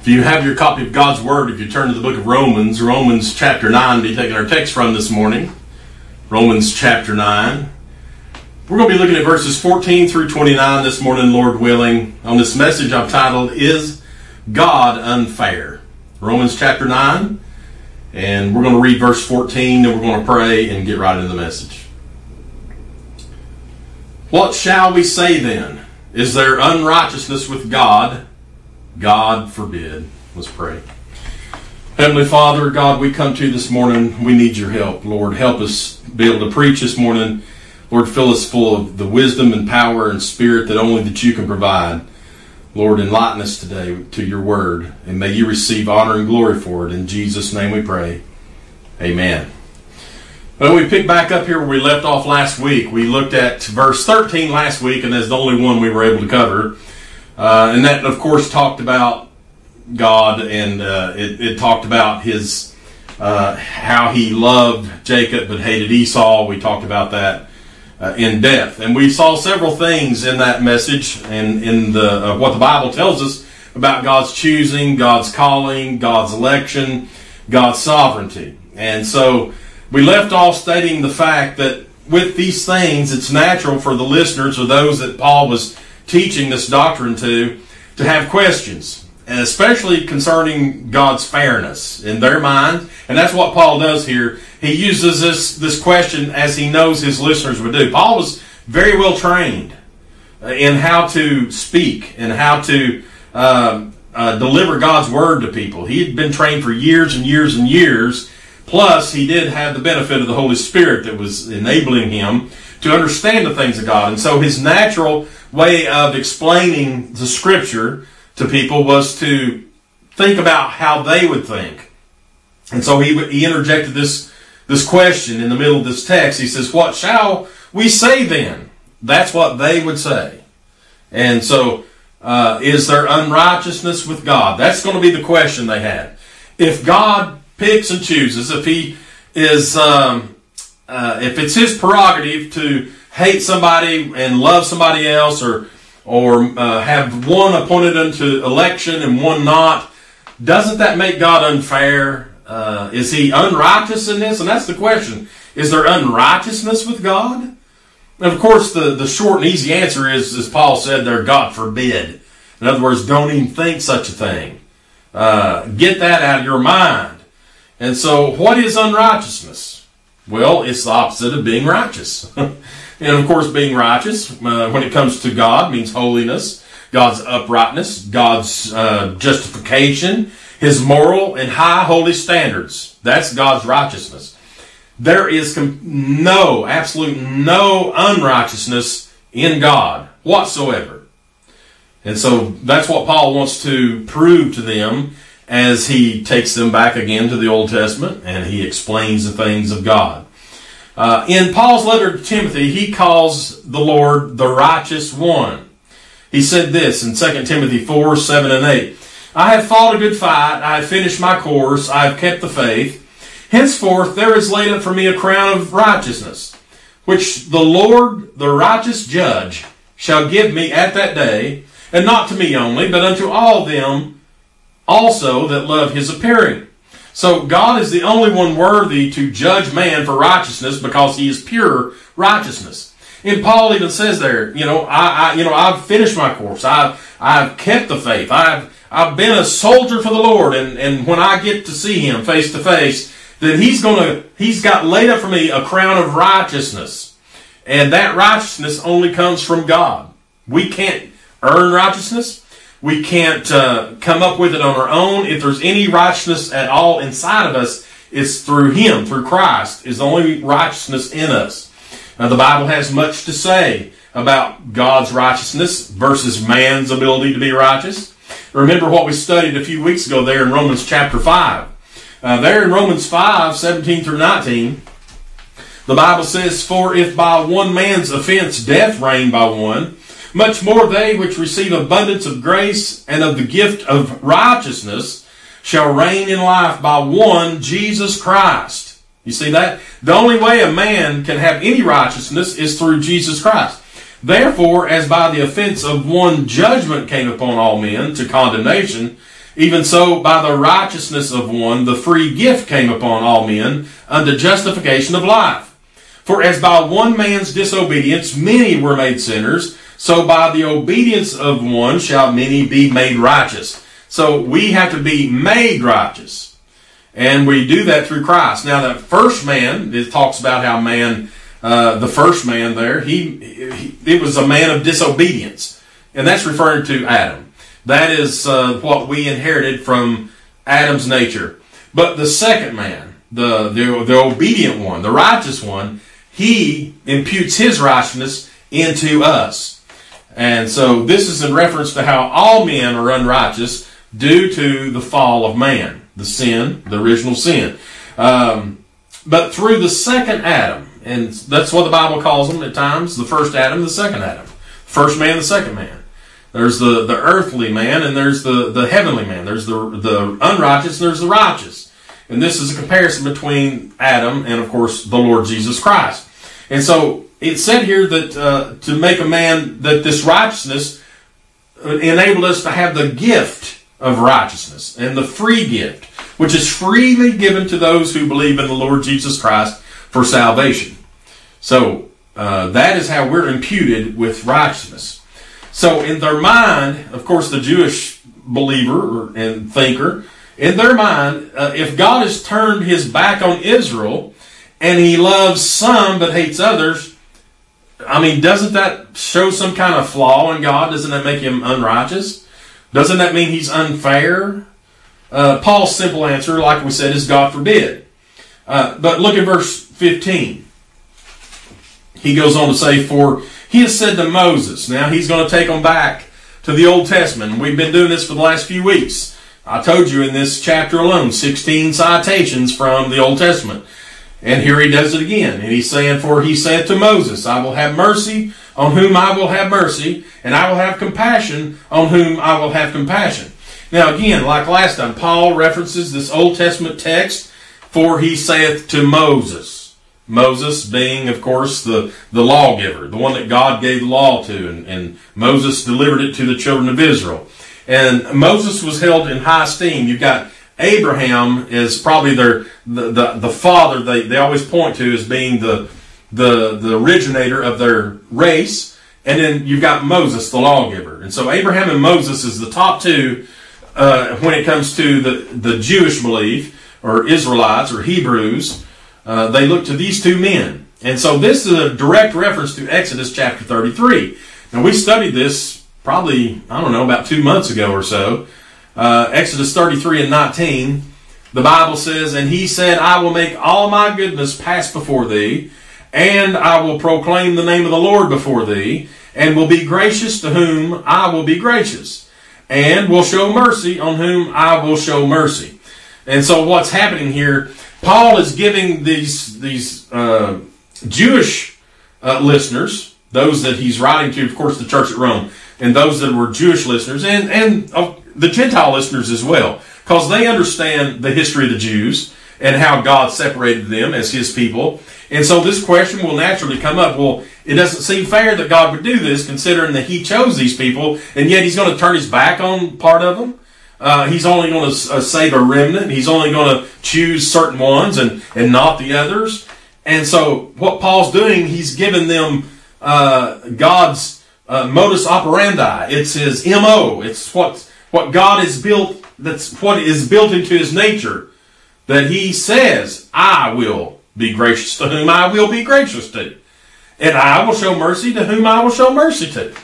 If you have your copy of God's Word, if you turn to the book of Romans, Romans chapter 9, be taking our text from this morning. Romans chapter 9. We're going to be looking at verses 14 through 29 this morning, Lord willing. On this message I've titled, Is God Unfair? Romans chapter 9. And we're going to read verse 14, then we're going to pray and get right into the message. What shall we say then? Is there unrighteousness with God? God forbid. Let's pray. Heavenly Father, God, we come to you this morning. We need your help. Lord, help us be able to preach this morning. Lord, fill us full of the wisdom and power and spirit that only that you can provide. Lord, enlighten us today to your word, and may you receive honor and glory for it. In Jesus' name we pray. Amen. Well, we pick back up here where we left off last week. We looked at verse 13 last week, and that's the only one we were able to cover. Uh, and that, of course, talked about God, and uh, it, it, talked about his uh, how he loved Jacob but hated Esau. We talked about that uh, in depth, and we saw several things in that message and in the uh, what the Bible tells us about God's choosing, God's calling, God's election, God's sovereignty. And so we left off stating the fact that with these things, it's natural for the listeners or those that Paul was teaching this doctrine to to have questions, and especially concerning God's fairness in their mind. And that's what Paul does here. He uses this this question as he knows his listeners would do. Paul was very well trained in how to speak and how to uh, uh, deliver God's word to people. He had been trained for years and years and years. Plus, he did have the benefit of the Holy Spirit that was enabling him to understand the things of God. And so his natural way of explaining the scripture to people was to think about how they would think. And so he, he interjected this, this question in the middle of this text. He says, What shall we say then? That's what they would say. And so, uh, is there unrighteousness with God? That's going to be the question they had. If God picks and chooses, if he is, um, uh, if it's his prerogative to hate somebody and love somebody else or or uh, have one appointed unto election and one not, doesn't that make God unfair? Uh, is he unrighteous in this? And that's the question. Is there unrighteousness with God? And of course, the, the short and easy answer is, as Paul said there, God forbid. In other words, don't even think such a thing. Uh, get that out of your mind. And so, what is unrighteousness? Well, it's the opposite of being righteous. And of course, being righteous, uh, when it comes to God, means holiness, God's uprightness, God's uh, justification, His moral and high holy standards. That's God's righteousness. There is com- no, absolute no unrighteousness in God whatsoever. And so that's what Paul wants to prove to them as he takes them back again to the Old Testament and he explains the things of God. Uh, in Paul's letter to Timothy, he calls the Lord the righteous one. He said this in 2 Timothy 4 7 and 8 I have fought a good fight, I have finished my course, I have kept the faith. Henceforth there is laid up for me a crown of righteousness, which the Lord, the righteous judge, shall give me at that day, and not to me only, but unto all them also that love his appearing. So God is the only one worthy to judge man for righteousness because he is pure righteousness. And Paul even says there, you know, I, I you know, I've finished my course. I've, I've kept the faith. I've, I've been a soldier for the Lord. And, and when I get to see him face to face, that he's gonna, he's got laid up for me a crown of righteousness. And that righteousness only comes from God. We can't earn righteousness. We can't uh, come up with it on our own. If there's any righteousness at all inside of us, it's through Him, through Christ, is the only righteousness in us. Now, the Bible has much to say about God's righteousness versus man's ability to be righteous. Remember what we studied a few weeks ago there in Romans chapter 5. Uh, there in Romans 5, 17 through 19, the Bible says, For if by one man's offense death reigned by one, much more they which receive abundance of grace and of the gift of righteousness shall reign in life by one Jesus Christ. You see that? The only way a man can have any righteousness is through Jesus Christ. Therefore, as by the offense of one judgment came upon all men to condemnation, Even so, by the righteousness of one, the free gift came upon all men unto justification of life. For as by one man's disobedience many were made sinners, so by the obedience of one shall many be made righteous. So we have to be made righteous. And we do that through Christ. Now, the first man, it talks about how man, uh, the first man there, he, he, it was a man of disobedience. And that's referring to Adam. That is uh, what we inherited from Adam's nature. But the second man, the, the, the obedient one, the righteous one, he imputes his righteousness into us. And so this is in reference to how all men are unrighteous due to the fall of man, the sin, the original sin. Um, but through the second Adam, and that's what the Bible calls them at times, the first Adam, the second Adam. First man, the second man. There's the, the earthly man and there's the, the heavenly man. There's the, the unrighteous and there's the righteous. And this is a comparison between Adam and, of course, the Lord Jesus Christ. And so it said here that uh, to make a man, that this righteousness enabled us to have the gift of righteousness and the free gift, which is freely given to those who believe in the Lord Jesus Christ for salvation. So uh, that is how we're imputed with righteousness. So in their mind, of course, the Jewish believer and thinker, in their mind, uh, if God has turned his back on Israel and he loves some but hates others, I mean, doesn't that show some kind of flaw in God? Doesn't that make him unrighteous? Doesn't that mean he's unfair? Uh, Paul's simple answer, like we said, is God forbid. Uh, but look at verse 15. He goes on to say, For he has said to Moses, now he's going to take them back to the Old Testament. We've been doing this for the last few weeks. I told you in this chapter alone, 16 citations from the Old Testament. And here he does it again. And he's saying, For he said to Moses, I will have mercy on whom I will have mercy, and I will have compassion on whom I will have compassion. Now, again, like last time, Paul references this Old Testament text, For he saith to Moses. Moses being, of course, the, the lawgiver, the one that God gave the law to, and, and Moses delivered it to the children of Israel. And Moses was held in high esteem. You've got Abraham is probably their the, the, the father they, they always point to as being the the the originator of their race. And then you've got Moses, the lawgiver. And so Abraham and Moses is the top two uh, when it comes to the, the Jewish belief, or Israelites, or Hebrews. Uh, they look to these two men. And so this is a direct reference to Exodus chapter 33. Now we studied this probably, I don't know, about two months ago or so. Uh, Exodus 33 and 19, the Bible says, And he said, I will make all my goodness pass before thee, and I will proclaim the name of the Lord before thee, and will be gracious to whom I will be gracious, and will show mercy on whom I will show mercy. And so what's happening here, Paul is giving these, these uh, Jewish uh, listeners, those that he's writing to, of course, the church at Rome, and those that were Jewish listeners, and, and uh, the Gentile listeners as well, because they understand the history of the Jews and how God separated them as his people. And so this question will naturally come up. Well, it doesn't seem fair that God would do this considering that he chose these people and yet he's going to turn his back on part of them. Uh, he's only going to uh, save a remnant. He's only going to choose certain ones and, and not the others. And so what Paul's doing, he's giving them uh, God's uh, modus operandi. It's his MO. It's what, what God has built, that's what is built into his nature that he says, I will be gracious to whom I will be gracious to. And I will show mercy to whom I will show mercy to.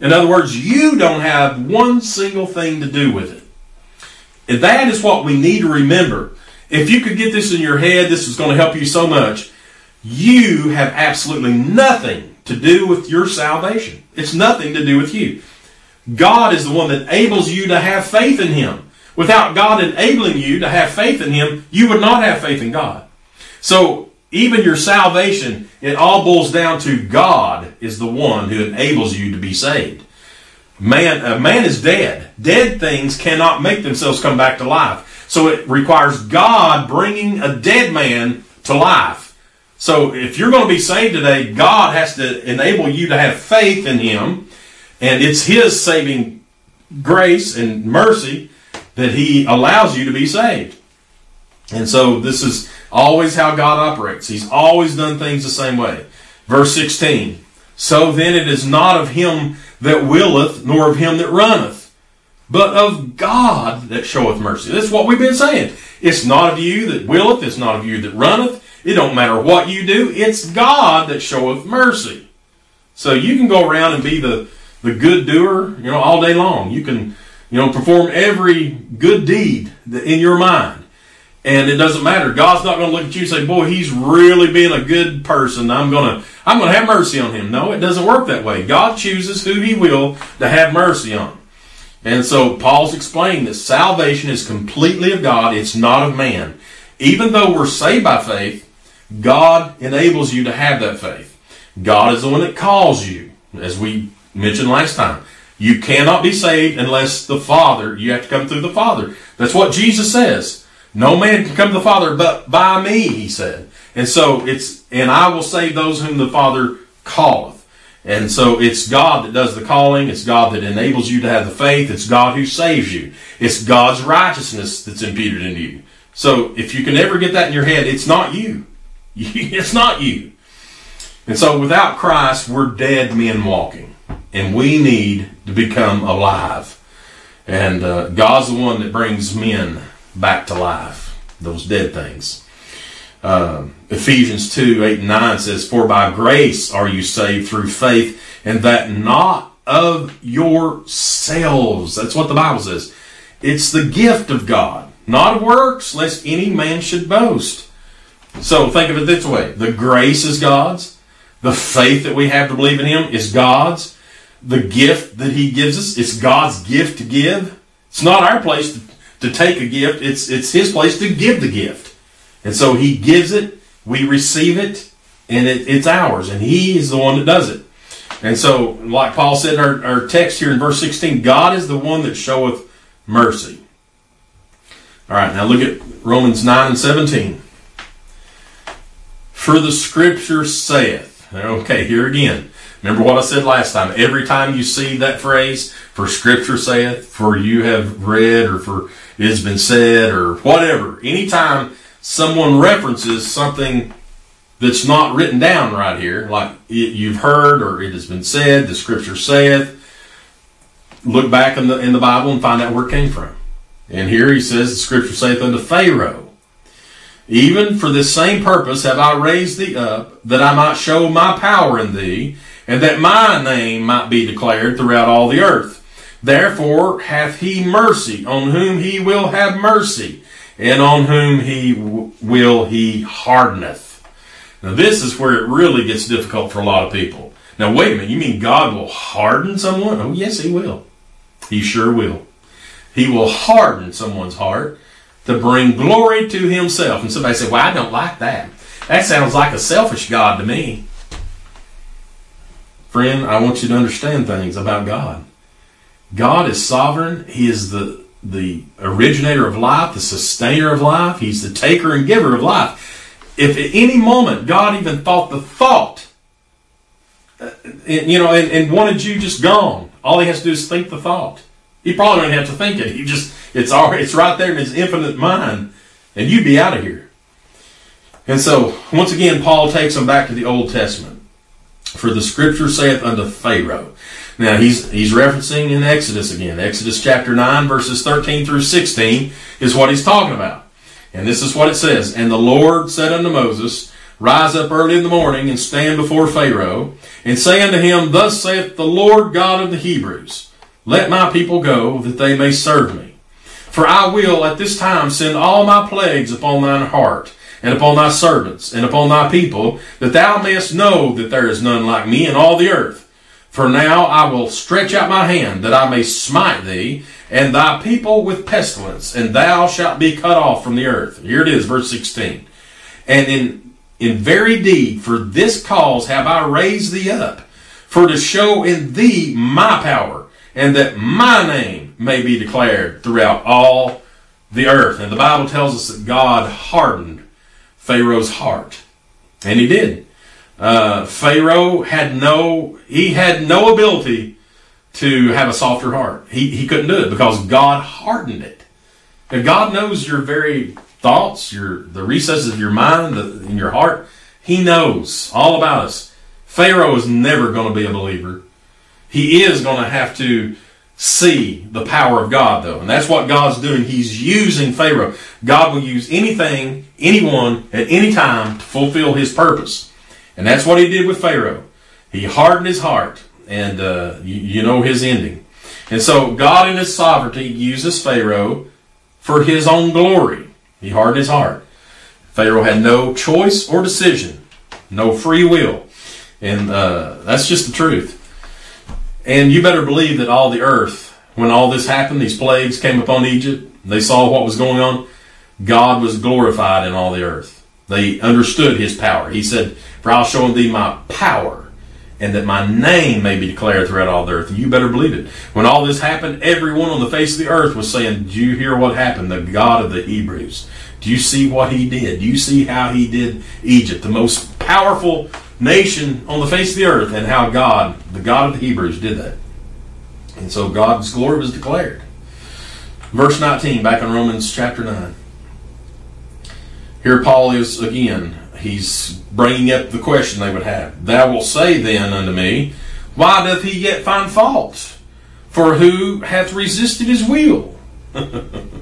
In other words, you don't have one single thing to do with it. And that is what we need to remember. If you could get this in your head, this is going to help you so much. You have absolutely nothing to do with your salvation. It's nothing to do with you. God is the one that enables you to have faith in Him. Without God enabling you to have faith in Him, you would not have faith in God. So, even your salvation, it all boils down to God is the one who enables you to be saved. Man, a man is dead. Dead things cannot make themselves come back to life. So it requires God bringing a dead man to life. So if you're going to be saved today, God has to enable you to have faith in Him, and it's His saving grace and mercy that He allows you to be saved. And so this is always how God operates. He's always done things the same way. Verse 16. So then it is not of him that willeth, nor of him that runneth, but of God that showeth mercy. That's what we've been saying. It's not of you that willeth, it's not of you that runneth. It don't matter what you do, it's God that showeth mercy. So you can go around and be the, the good doer, you know, all day long. You can, you know, perform every good deed in your mind. And it doesn't matter. God's not going to look at you and say, boy, he's really being a good person. I'm going to, I'm going to have mercy on him. No, it doesn't work that way. God chooses who he will to have mercy on. And so Paul's explaining that salvation is completely of God. It's not of man. Even though we're saved by faith, God enables you to have that faith. God is the one that calls you, as we mentioned last time. You cannot be saved unless the Father, you have to come through the Father. That's what Jesus says. No man can come to the Father but by me, he said. And so it's, and I will save those whom the Father calleth. And so it's God that does the calling. It's God that enables you to have the faith. It's God who saves you. It's God's righteousness that's imputed into you. So if you can ever get that in your head, it's not you. it's not you. And so without Christ, we're dead men walking. And we need to become alive. And uh, God's the one that brings men back to life, those dead things. Uh, Ephesians 2 8 and 9 says, For by grace are you saved through faith, and that not of yourselves. That's what the Bible says. It's the gift of God, not of works, lest any man should boast. So think of it this way the grace is God's, the faith that we have to believe in Him is God's, the gift that He gives us, it's God's gift to give. It's not our place to to take a gift. It's, it's his place to give the gift. And so he gives it, we receive it, and it, it's ours. And he is the one that does it. And so, like Paul said in our, our text here in verse 16, God is the one that showeth mercy. All right, now look at Romans 9 and 17. For the scripture saith, okay, here again. Remember what I said last time. Every time you see that phrase, for scripture saith, for you have read, or for it has been said or whatever. Anytime someone references something that's not written down right here, like it, you've heard or it has been said, the scripture saith, look back in the in the Bible and find out where it came from. And here he says, the scripture saith unto Pharaoh, Even for this same purpose have I raised thee up, that I might show my power in thee, and that my name might be declared throughout all the earth. Therefore hath he mercy on whom he will have mercy, and on whom he w- will he hardeneth. Now this is where it really gets difficult for a lot of people. Now wait a minute, you mean God will harden someone? Oh yes, he will. He sure will. He will harden someone's heart to bring glory to himself. And somebody say, well, I don't like that. That sounds like a selfish God to me. Friend, I want you to understand things about God. God is sovereign. He is the, the originator of life, the sustainer of life. He's the taker and giver of life. If at any moment God even thought the thought, uh, you know, and, and wanted you just gone, all he has to do is think the thought. He probably don't have to think it. He just, it's all, it's right there in his infinite mind, and you'd be out of here. And so, once again, Paul takes them back to the Old Testament. For the scripture saith unto Pharaoh, now he's he's referencing in Exodus again. Exodus chapter 9 verses 13 through 16 is what he's talking about. And this is what it says. And the Lord said unto Moses, Rise up early in the morning and stand before Pharaoh, and say unto him, Thus saith the Lord God of the Hebrews, Let my people go, that they may serve me. For I will at this time send all my plagues upon thine heart, and upon thy servants, and upon thy people, that thou mayest know that there is none like me in all the earth. For now I will stretch out my hand that I may smite thee and thy people with pestilence, and thou shalt be cut off from the earth. Here it is, verse 16. And in, in very deed, for this cause have I raised thee up, for to show in thee my power, and that my name may be declared throughout all the earth. And the Bible tells us that God hardened Pharaoh's heart. And he did. Uh, Pharaoh had no, he had no ability to have a softer heart. He, he couldn't do it because God hardened it. If God knows your very thoughts, your the recesses of your mind, the, in your heart, He knows all about us. Pharaoh is never going to be a believer. He is going to have to see the power of God, though. And that's what God's doing. He's using Pharaoh. God will use anything, anyone, at any time to fulfill his purpose. And that's what he did with Pharaoh. He hardened his heart, and uh, you, you know his ending. And so God, in his sovereignty, uses Pharaoh for his own glory. He hardened his heart. Pharaoh had no choice or decision, no free will. And uh, that's just the truth. And you better believe that all the earth, when all this happened, these plagues came upon Egypt, they saw what was going on, God was glorified in all the earth. They understood his power. He said, For I'll show thee my power, and that my name may be declared throughout all the earth. And you better believe it. When all this happened, everyone on the face of the earth was saying, Do you hear what happened? The God of the Hebrews. Do you see what he did? Do you see how he did Egypt, the most powerful nation on the face of the earth, and how God, the God of the Hebrews, did that. And so God's glory was declared. Verse 19, back in Romans chapter 9. Here Paul is again, he's bringing up the question they would have. Thou wilt say then unto me, Why doth he yet find fault? For who hath resisted his will?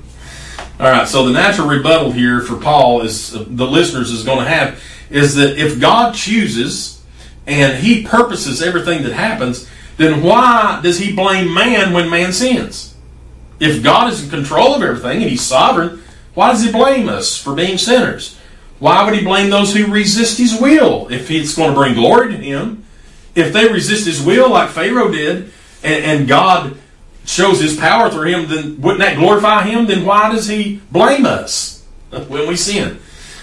All right, so the natural rebuttal here for Paul is the listeners is going to have is that if God chooses and He purposes everything that happens, then why does He blame man when man sins? If God is in control of everything and He's sovereign, why does He blame us for being sinners? Why would He blame those who resist His will if it's going to bring glory to Him? If they resist His will like Pharaoh did, and, and God shows His power through him, then wouldn't that glorify Him? Then why does He blame us when we sin?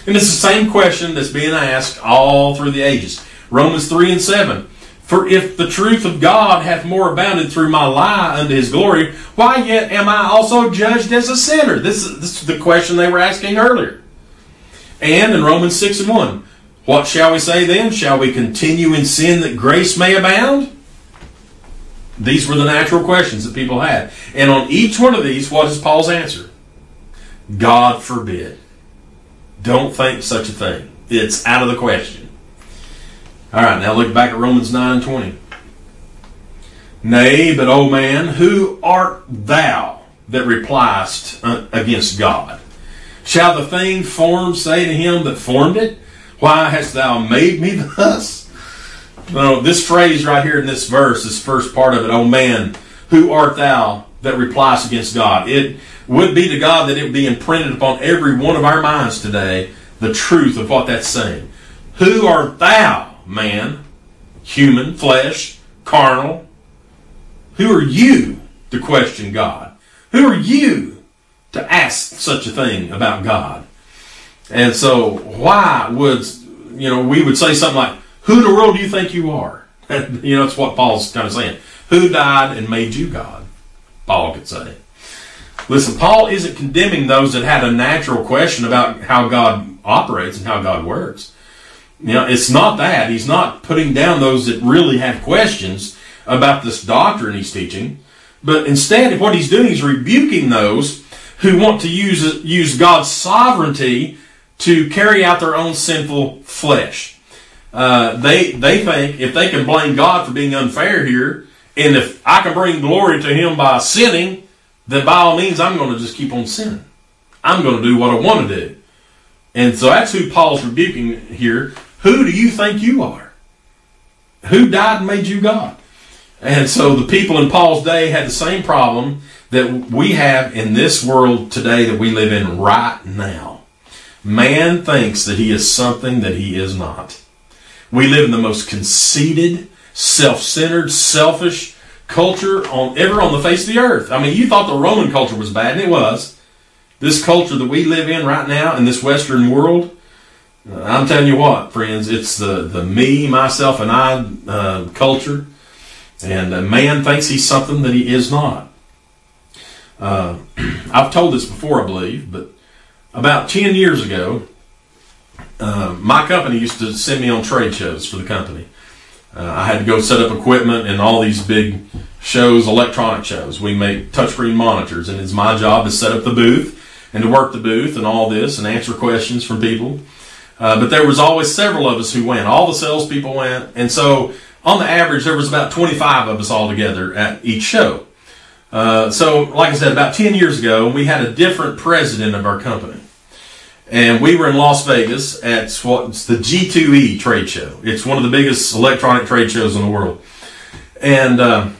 And it's the same question that's being asked all through the ages. Romans 3 and 7. For if the truth of God hath more abounded through my lie unto his glory, why yet am I also judged as a sinner? This is, this is the question they were asking earlier. And in Romans 6 and 1, what shall we say then? Shall we continue in sin that grace may abound? These were the natural questions that people had. And on each one of these, what is Paul's answer? God forbid. Don't think such a thing. It's out of the question. All right, now look back at Romans 9 20. Nay, but, O man, who art thou that repliest uh, against God? Shall the thing formed say to him that formed it, Why hast thou made me thus? No, this phrase right here in this verse, this first part of it, oh man, who art thou that repliest against God? It would be to God that it would be imprinted upon every one of our minds today the truth of what that's saying. Who art thou, man, human, flesh, carnal? Who are you to question God? Who are you to ask such a thing about God? And so, why would, you know, we would say something like, Who in the world do you think you are? you know, that's what Paul's kind of saying. Who died and made you God? Paul could say. Listen, Paul isn't condemning those that had a natural question about how God operates and how God works. You know, it's not that. He's not putting down those that really have questions about this doctrine he's teaching. But instead, what he's doing is rebuking those who want to use, use God's sovereignty to carry out their own sinful flesh. Uh, they, they think if they can blame God for being unfair here, and if I can bring glory to Him by sinning, then by all means, I'm going to just keep on sinning. I'm going to do what I want to do. And so that's who Paul's rebuking here. Who do you think you are? Who died and made you God? And so the people in Paul's day had the same problem that we have in this world today that we live in right now. Man thinks that he is something that he is not. We live in the most conceited, self-centered, selfish, culture on ever on the face of the earth. I mean, you thought the Roman culture was bad, and it was. This culture that we live in right now in this Western world, uh, I'm telling you what, friends, it's the, the me, myself, and I uh, culture. And a man thinks he's something that he is not. Uh, I've told this before, I believe, but about 10 years ago, uh, my company used to send me on trade shows for the company. Uh, I had to go set up equipment and all these big shows, electronic shows. We make touchscreen monitors, and it's my job to set up the booth and to work the booth and all this and answer questions from people. Uh, but there was always several of us who went. All the salespeople went, and so on the average, there was about 25 of us all together at each show. Uh, so, like I said, about 10 years ago, we had a different president of our company. And we were in Las Vegas at what's the G2E trade show. It's one of the biggest electronic trade shows in the world. And uh,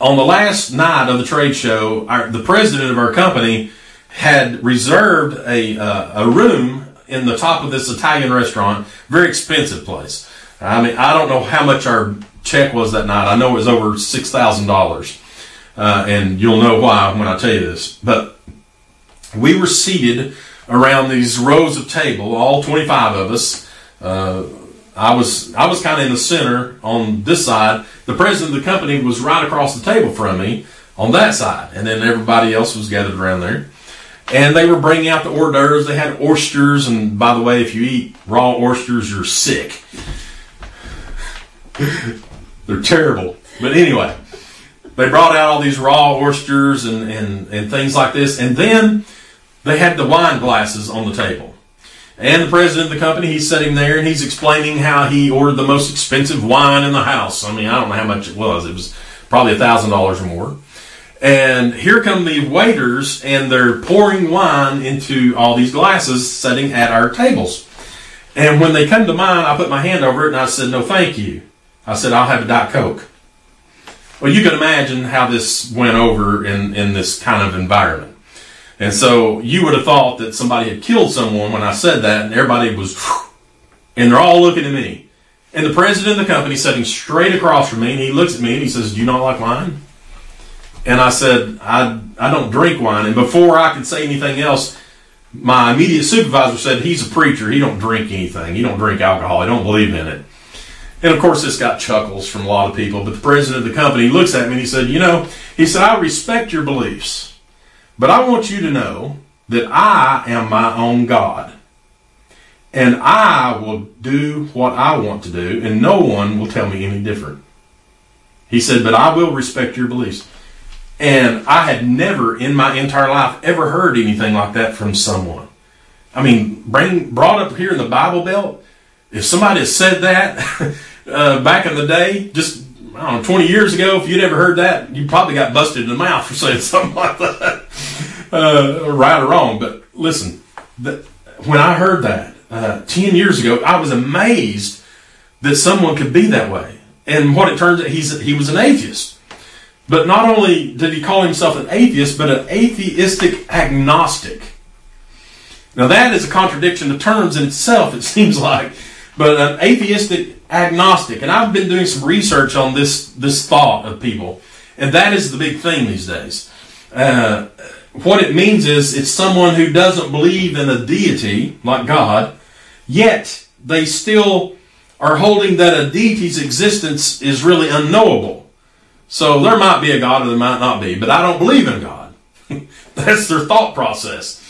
on the last night of the trade show, our, the president of our company had reserved a, uh, a room in the top of this Italian restaurant, very expensive place. I mean, I don't know how much our check was that night. I know it was over six thousand dollars, uh, and you'll know why when I tell you this. But we were seated around these rows of table, all twenty-five of us. Uh, I was I was kind of in the center on this side. The president of the company was right across the table from me on that side, and then everybody else was gathered around there. And they were bringing out the hors d'oeuvres. They had oysters, and by the way, if you eat raw oysters, you're sick. They're terrible. But anyway, they brought out all these raw oysters and, and, and things like this. And then they had the wine glasses on the table. And the president of the company, he's sitting there and he's explaining how he ordered the most expensive wine in the house. I mean, I don't know how much it was. It was probably a thousand dollars or more. And here come the waiters and they're pouring wine into all these glasses sitting at our tables. And when they come to mine, I put my hand over it and I said, no, thank you. I said, I'll have a Diet Coke. Well, you can imagine how this went over in, in this kind of environment. And so you would have thought that somebody had killed someone when I said that, and everybody was, and they're all looking at me. And the president of the company sitting straight across from me, and he looks at me and he says, Do you not like wine? And I said, I, I don't drink wine. And before I could say anything else, my immediate supervisor said, He's a preacher. He don't drink anything. He don't drink alcohol. He don't believe in it. And of course, this got chuckles from a lot of people. But the president of the company looks at me and he said, You know, he said, I respect your beliefs, but I want you to know that I am my own God. And I will do what I want to do, and no one will tell me any different. He said, But I will respect your beliefs. And I had never in my entire life ever heard anything like that from someone. I mean, bring, brought up here in the Bible Belt, if somebody said that uh, back in the day, just I don't know, 20 years ago, if you'd ever heard that, you probably got busted in the mouth for saying something like that, uh, right or wrong. But listen, the, when I heard that uh, 10 years ago, I was amazed that someone could be that way. And what it turns out, he's, he was an atheist. But not only did he call himself an atheist, but an atheistic agnostic. Now that is a contradiction of terms in itself, it seems like. But an atheistic agnostic, and I've been doing some research on this this thought of people, and that is the big thing these days. Uh, what it means is it's someone who doesn't believe in a deity like God, yet they still are holding that a deity's existence is really unknowable. So there might be a God or there might not be, but I don't believe in God. That's their thought process.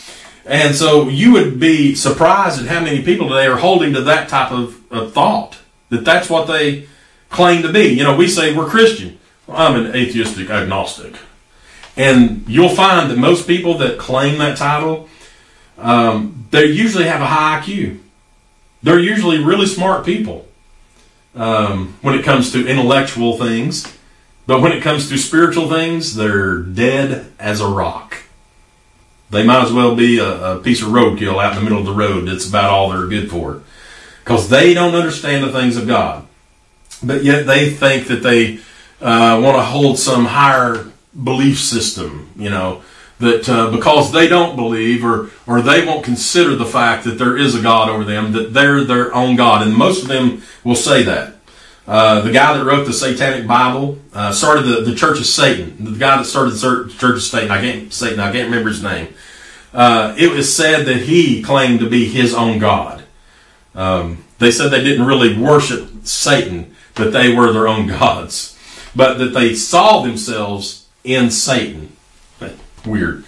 And so you would be surprised at how many people today are holding to that type of, of thought, that that's what they claim to be. You know, we say we're Christian. Well, I'm an atheistic agnostic. And you'll find that most people that claim that title, um, they usually have a high IQ. They're usually really smart people um, when it comes to intellectual things. But when it comes to spiritual things, they're dead as a rock. They might as well be a, a piece of roadkill out in the middle of the road. That's about all they're good for. Because they don't understand the things of God. But yet they think that they uh, want to hold some higher belief system, you know, that uh, because they don't believe or, or they won't consider the fact that there is a God over them, that they're their own God. And most of them will say that. Uh, the guy that wrote the Satanic Bible uh, started the, the Church of Satan. The guy that started the Church of Satan, I can't Satan, I can't remember his name. Uh, it was said that he claimed to be his own God. Um, they said they didn't really worship Satan, that they were their own gods, but that they saw themselves in Satan. Weird.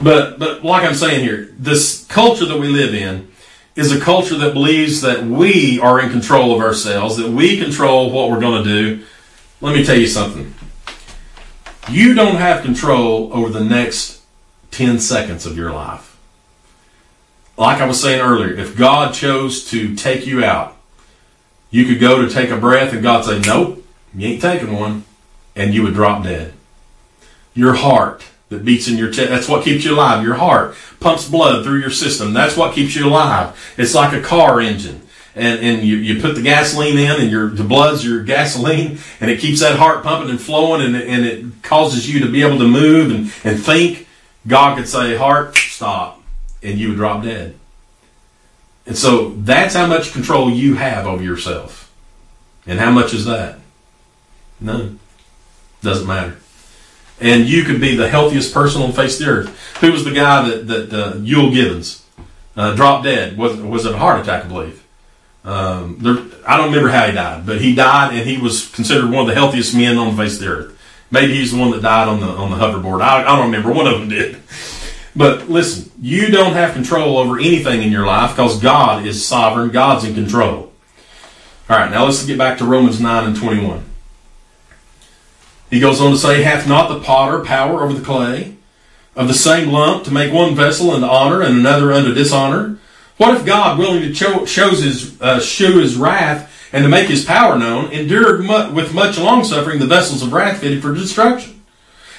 But but like I'm saying here, this culture that we live in is a culture that believes that we are in control of ourselves, that we control what we're going to do. Let me tell you something. You don't have control over the next 10 seconds of your life. Like I was saying earlier, if God chose to take you out, you could go to take a breath and God say, Nope, you ain't taking one, and you would drop dead. Your heart that beats in your chest, that's what keeps you alive. Your heart pumps blood through your system. That's what keeps you alive. It's like a car engine and, and you, you put the gasoline in and your the blood's your gasoline and it keeps that heart pumping and flowing and, and it causes you to be able to move and, and think god could say heart stop and you would drop dead and so that's how much control you have over yourself and how much is that none doesn't matter and you could be the healthiest person on the face of the earth who was the guy that, that uh, Euell Gibbons uh, dropped dead was, was it a heart attack i believe um, there, I don't remember how he died, but he died, and he was considered one of the healthiest men on the face of the earth. Maybe he's the one that died on the on the hoverboard. I, I don't remember. One of them did. But listen, you don't have control over anything in your life because God is sovereign. God's in control. All right, now let's get back to Romans 9 and 21. He goes on to say, Hath not the potter power over the clay, of the same lump to make one vessel unto honor and another unto dishonor? What if God, willing to show, shows his, uh, show his wrath and to make his power known, endured mu- with much longsuffering the vessels of wrath fitted for destruction,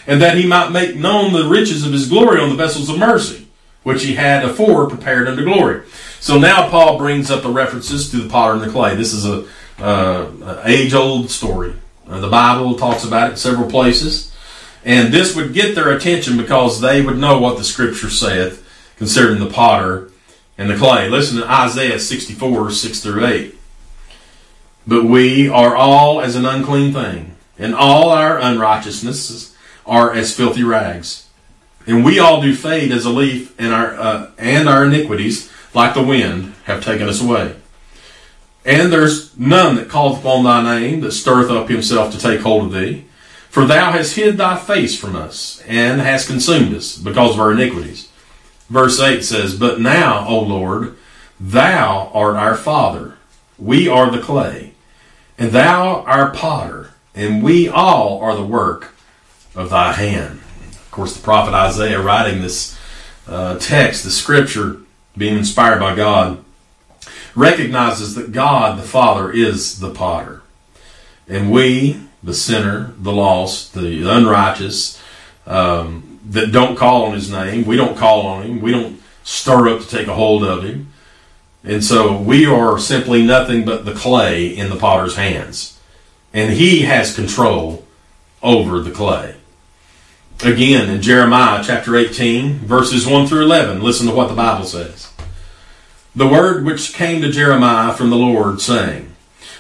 and that he might make known the riches of his glory on the vessels of mercy, which he had afore prepared unto glory. So now Paul brings up the references to the potter and the clay. This is a uh, age-old story. Uh, the Bible talks about it several places, and this would get their attention because they would know what the Scripture saith concerning the potter and the clay. Listen to Isaiah 64, 6 through 8. But we are all as an unclean thing, and all our unrighteousnesses are as filthy rags. And we all do fade as a leaf, and our uh, and our iniquities, like the wind, have taken us away. And there's none that calleth upon thy name, that stirreth up himself to take hold of thee. For thou hast hid thy face from us, and hast consumed us, because of our iniquities. Verse 8 says, But now, O Lord, thou art our Father. We are the clay, and thou our potter, and we all are the work of thy hand. Of course, the prophet Isaiah writing this uh, text, the scripture being inspired by God, recognizes that God the Father is the potter. And we, the sinner, the lost, the unrighteous, um, that don't call on his name. We don't call on him. We don't stir up to take a hold of him. And so we are simply nothing but the clay in the potter's hands. And he has control over the clay. Again, in Jeremiah chapter 18, verses 1 through 11, listen to what the Bible says. The word which came to Jeremiah from the Lord, saying,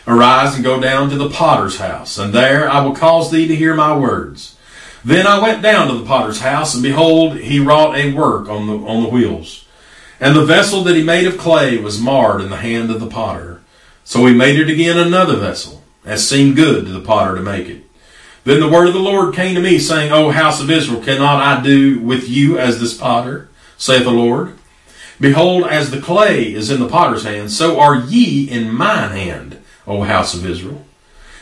Arise and go down to the potter's house, and there I will cause thee to hear my words. Then I went down to the potter's house, and behold, he wrought a work on the, on the wheels. And the vessel that he made of clay was marred in the hand of the potter. So he made it again another vessel, as seemed good to the potter to make it. Then the word of the Lord came to me, saying, O house of Israel, cannot I do with you as this potter, saith the Lord? Behold, as the clay is in the potter's hand, so are ye in mine hand, O house of Israel.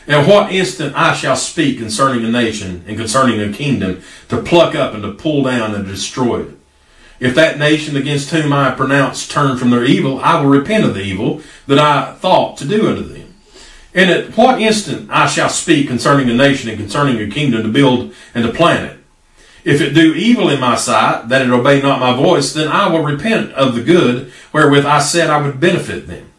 And what instant I shall speak concerning a nation and concerning a kingdom to pluck up and to pull down and destroy it. If that nation against whom I pronounce turn from their evil, I will repent of the evil that I thought to do unto them. And at what instant I shall speak concerning a nation and concerning a kingdom to build and to plant it. If it do evil in my sight, that it obey not my voice, then I will repent of the good wherewith I said I would benefit them.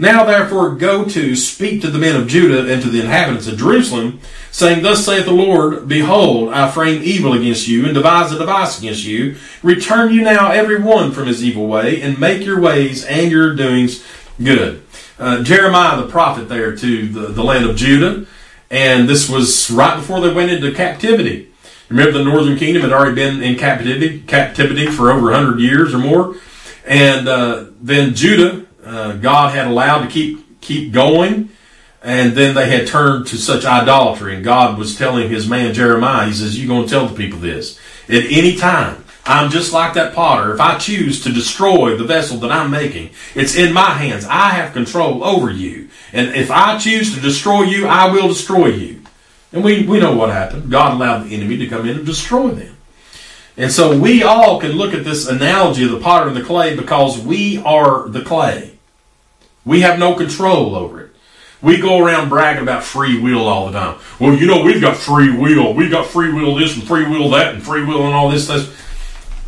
Now therefore go to speak to the men of Judah and to the inhabitants of Jerusalem, saying, Thus saith the Lord, Behold, I frame evil against you, and devise a device against you. Return you now every one from his evil way, and make your ways and your doings good. Uh, Jeremiah the prophet there to the, the land of Judah, and this was right before they went into captivity. Remember, the northern kingdom had already been in captivity, captivity for over 100 years or more. And uh, then Judah uh, God had allowed to keep keep going, and then they had turned to such idolatry. And God was telling His man Jeremiah, He says, "You're going to tell the people this at any time." I'm just like that potter. If I choose to destroy the vessel that I'm making, it's in my hands. I have control over you. And if I choose to destroy you, I will destroy you. And we, we know what happened. God allowed the enemy to come in and destroy them. And so we all can look at this analogy of the potter and the clay because we are the clay. We have no control over it. We go around bragging about free will all the time. Well, you know, we've got free will. We've got free will this and free will that and free will and all this. Uh,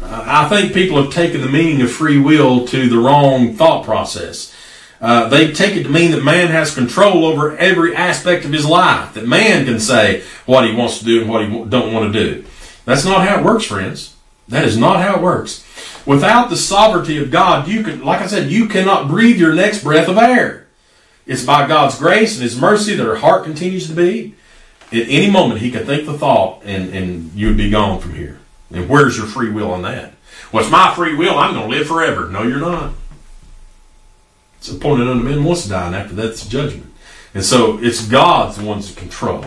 I think people have taken the meaning of free will to the wrong thought process. Uh, they take it to mean that man has control over every aspect of his life. That man can say what he wants to do and what he don't want to do. That's not how it works, friends. That is not how it works. Without the sovereignty of God, you can, like I said, you cannot breathe your next breath of air. It's by God's grace and His mercy that our heart continues to beat. At any moment, He could think the thought, and, and you would be gone from here. And where's your free will on that? Well, it's my free will. I'm going to live forever. No, you're not. It's appointed unto men once to die, and after that's judgment. And so it's God's ones control.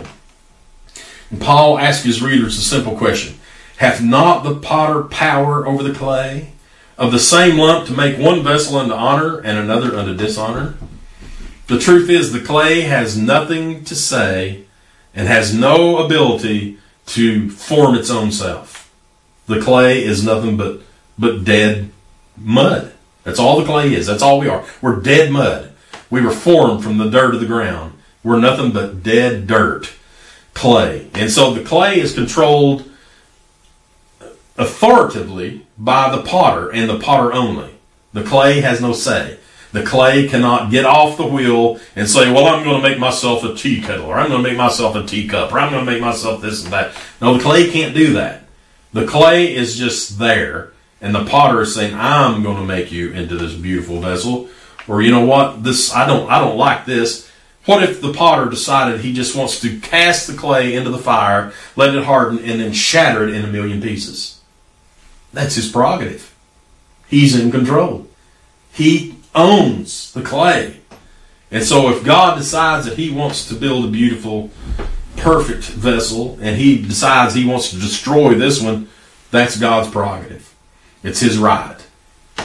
And Paul asks his readers a simple question Hath not the potter power over the clay of the same lump to make one vessel unto honor and another unto dishonor? The truth is, the clay has nothing to say and has no ability to form its own self. The clay is nothing but, but dead mud. That's all the clay is. That's all we are. We're dead mud. We were formed from the dirt of the ground. We're nothing but dead dirt, clay. And so the clay is controlled authoritatively by the potter and the potter only. The clay has no say. The clay cannot get off the wheel and say, well, I'm going to make myself a tea kettle, or I'm going to make myself a teacup, or I'm going to make myself this and that. No, the clay can't do that. The clay is just there, and the potter is saying, I'm going to make you into this beautiful vessel. Or you know what? This I don't I don't like this. What if the potter decided he just wants to cast the clay into the fire, let it harden, and then shatter it in a million pieces? That's his prerogative. He's in control. He owns the clay. And so if God decides that he wants to build a beautiful, perfect vessel, and he decides he wants to destroy this one, that's God's prerogative. It's his right.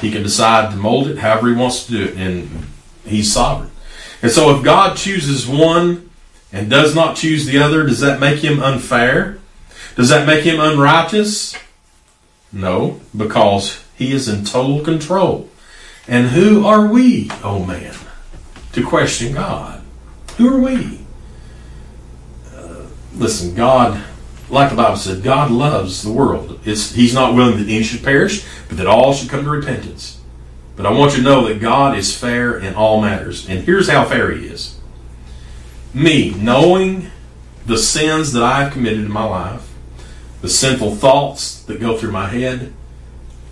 He can decide to mold it however he wants to do it, and he's sovereign. And so if God chooses one and does not choose the other, does that make him unfair? Does that make him unrighteous? No, because he is in total control. And who are we, oh man, to question God? Who are we? Uh, listen, God, like the Bible said, God loves the world. It's, he's not willing that any should perish, but that all should come to repentance. But I want you to know that God is fair in all matters. And here's how fair He is. Me, knowing the sins that I have committed in my life, the sinful thoughts that go through my head,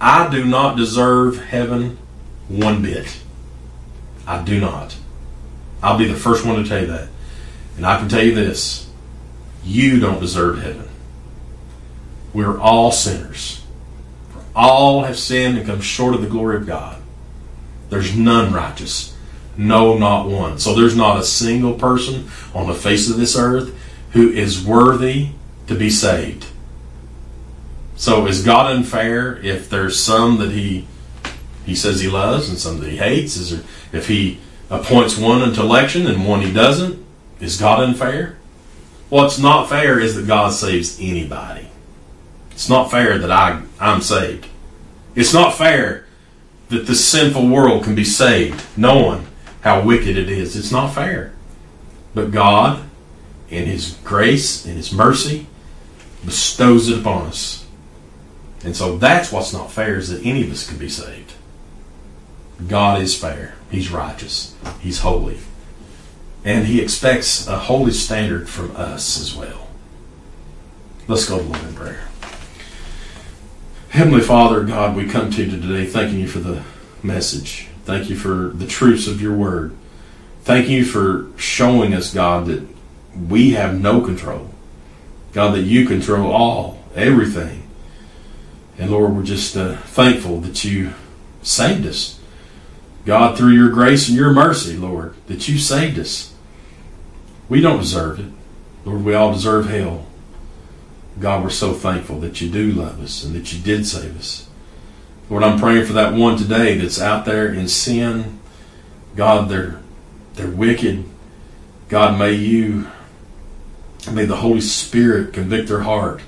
I do not deserve heaven one bit. I do not. I'll be the first one to tell you that. And I can tell you this you don't deserve heaven. We're all sinners. For all have sinned and come short of the glory of God. There's none righteous. No, not one. So there's not a single person on the face of this earth who is worthy to be saved. So is God unfair if there's some that he he says he loves and some that he hates? Is there, if he appoints one into election and one he doesn't, is God unfair? What's not fair is that God saves anybody. It's not fair that I, I'm saved. It's not fair that this sinful world can be saved knowing how wicked it is. It's not fair. But God, in His grace and His mercy, bestows it upon us. And so that's what's not fair is that any of us can be saved. God is fair. He's righteous. He's holy. And He expects a holy standard from us as well. Let's go to Lord in prayer. Heavenly Father, God, we come to you today thanking you for the message. Thank you for the truths of your word. Thank you for showing us, God, that we have no control. God, that you control all, everything. And Lord, we're just uh, thankful that you saved us. God, through your grace and your mercy, Lord, that you saved us. We don't deserve it. Lord, we all deserve hell. God, we're so thankful that you do love us and that you did save us. Lord, I'm praying for that one today that's out there in sin. God, they're they're wicked. God, may you may the Holy Spirit convict their heart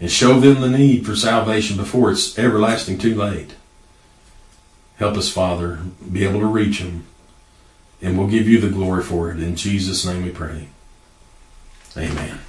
and show them the need for salvation before it's everlasting too late. Help us, Father, be able to reach them, and we'll give you the glory for it. In Jesus' name we pray. Amen.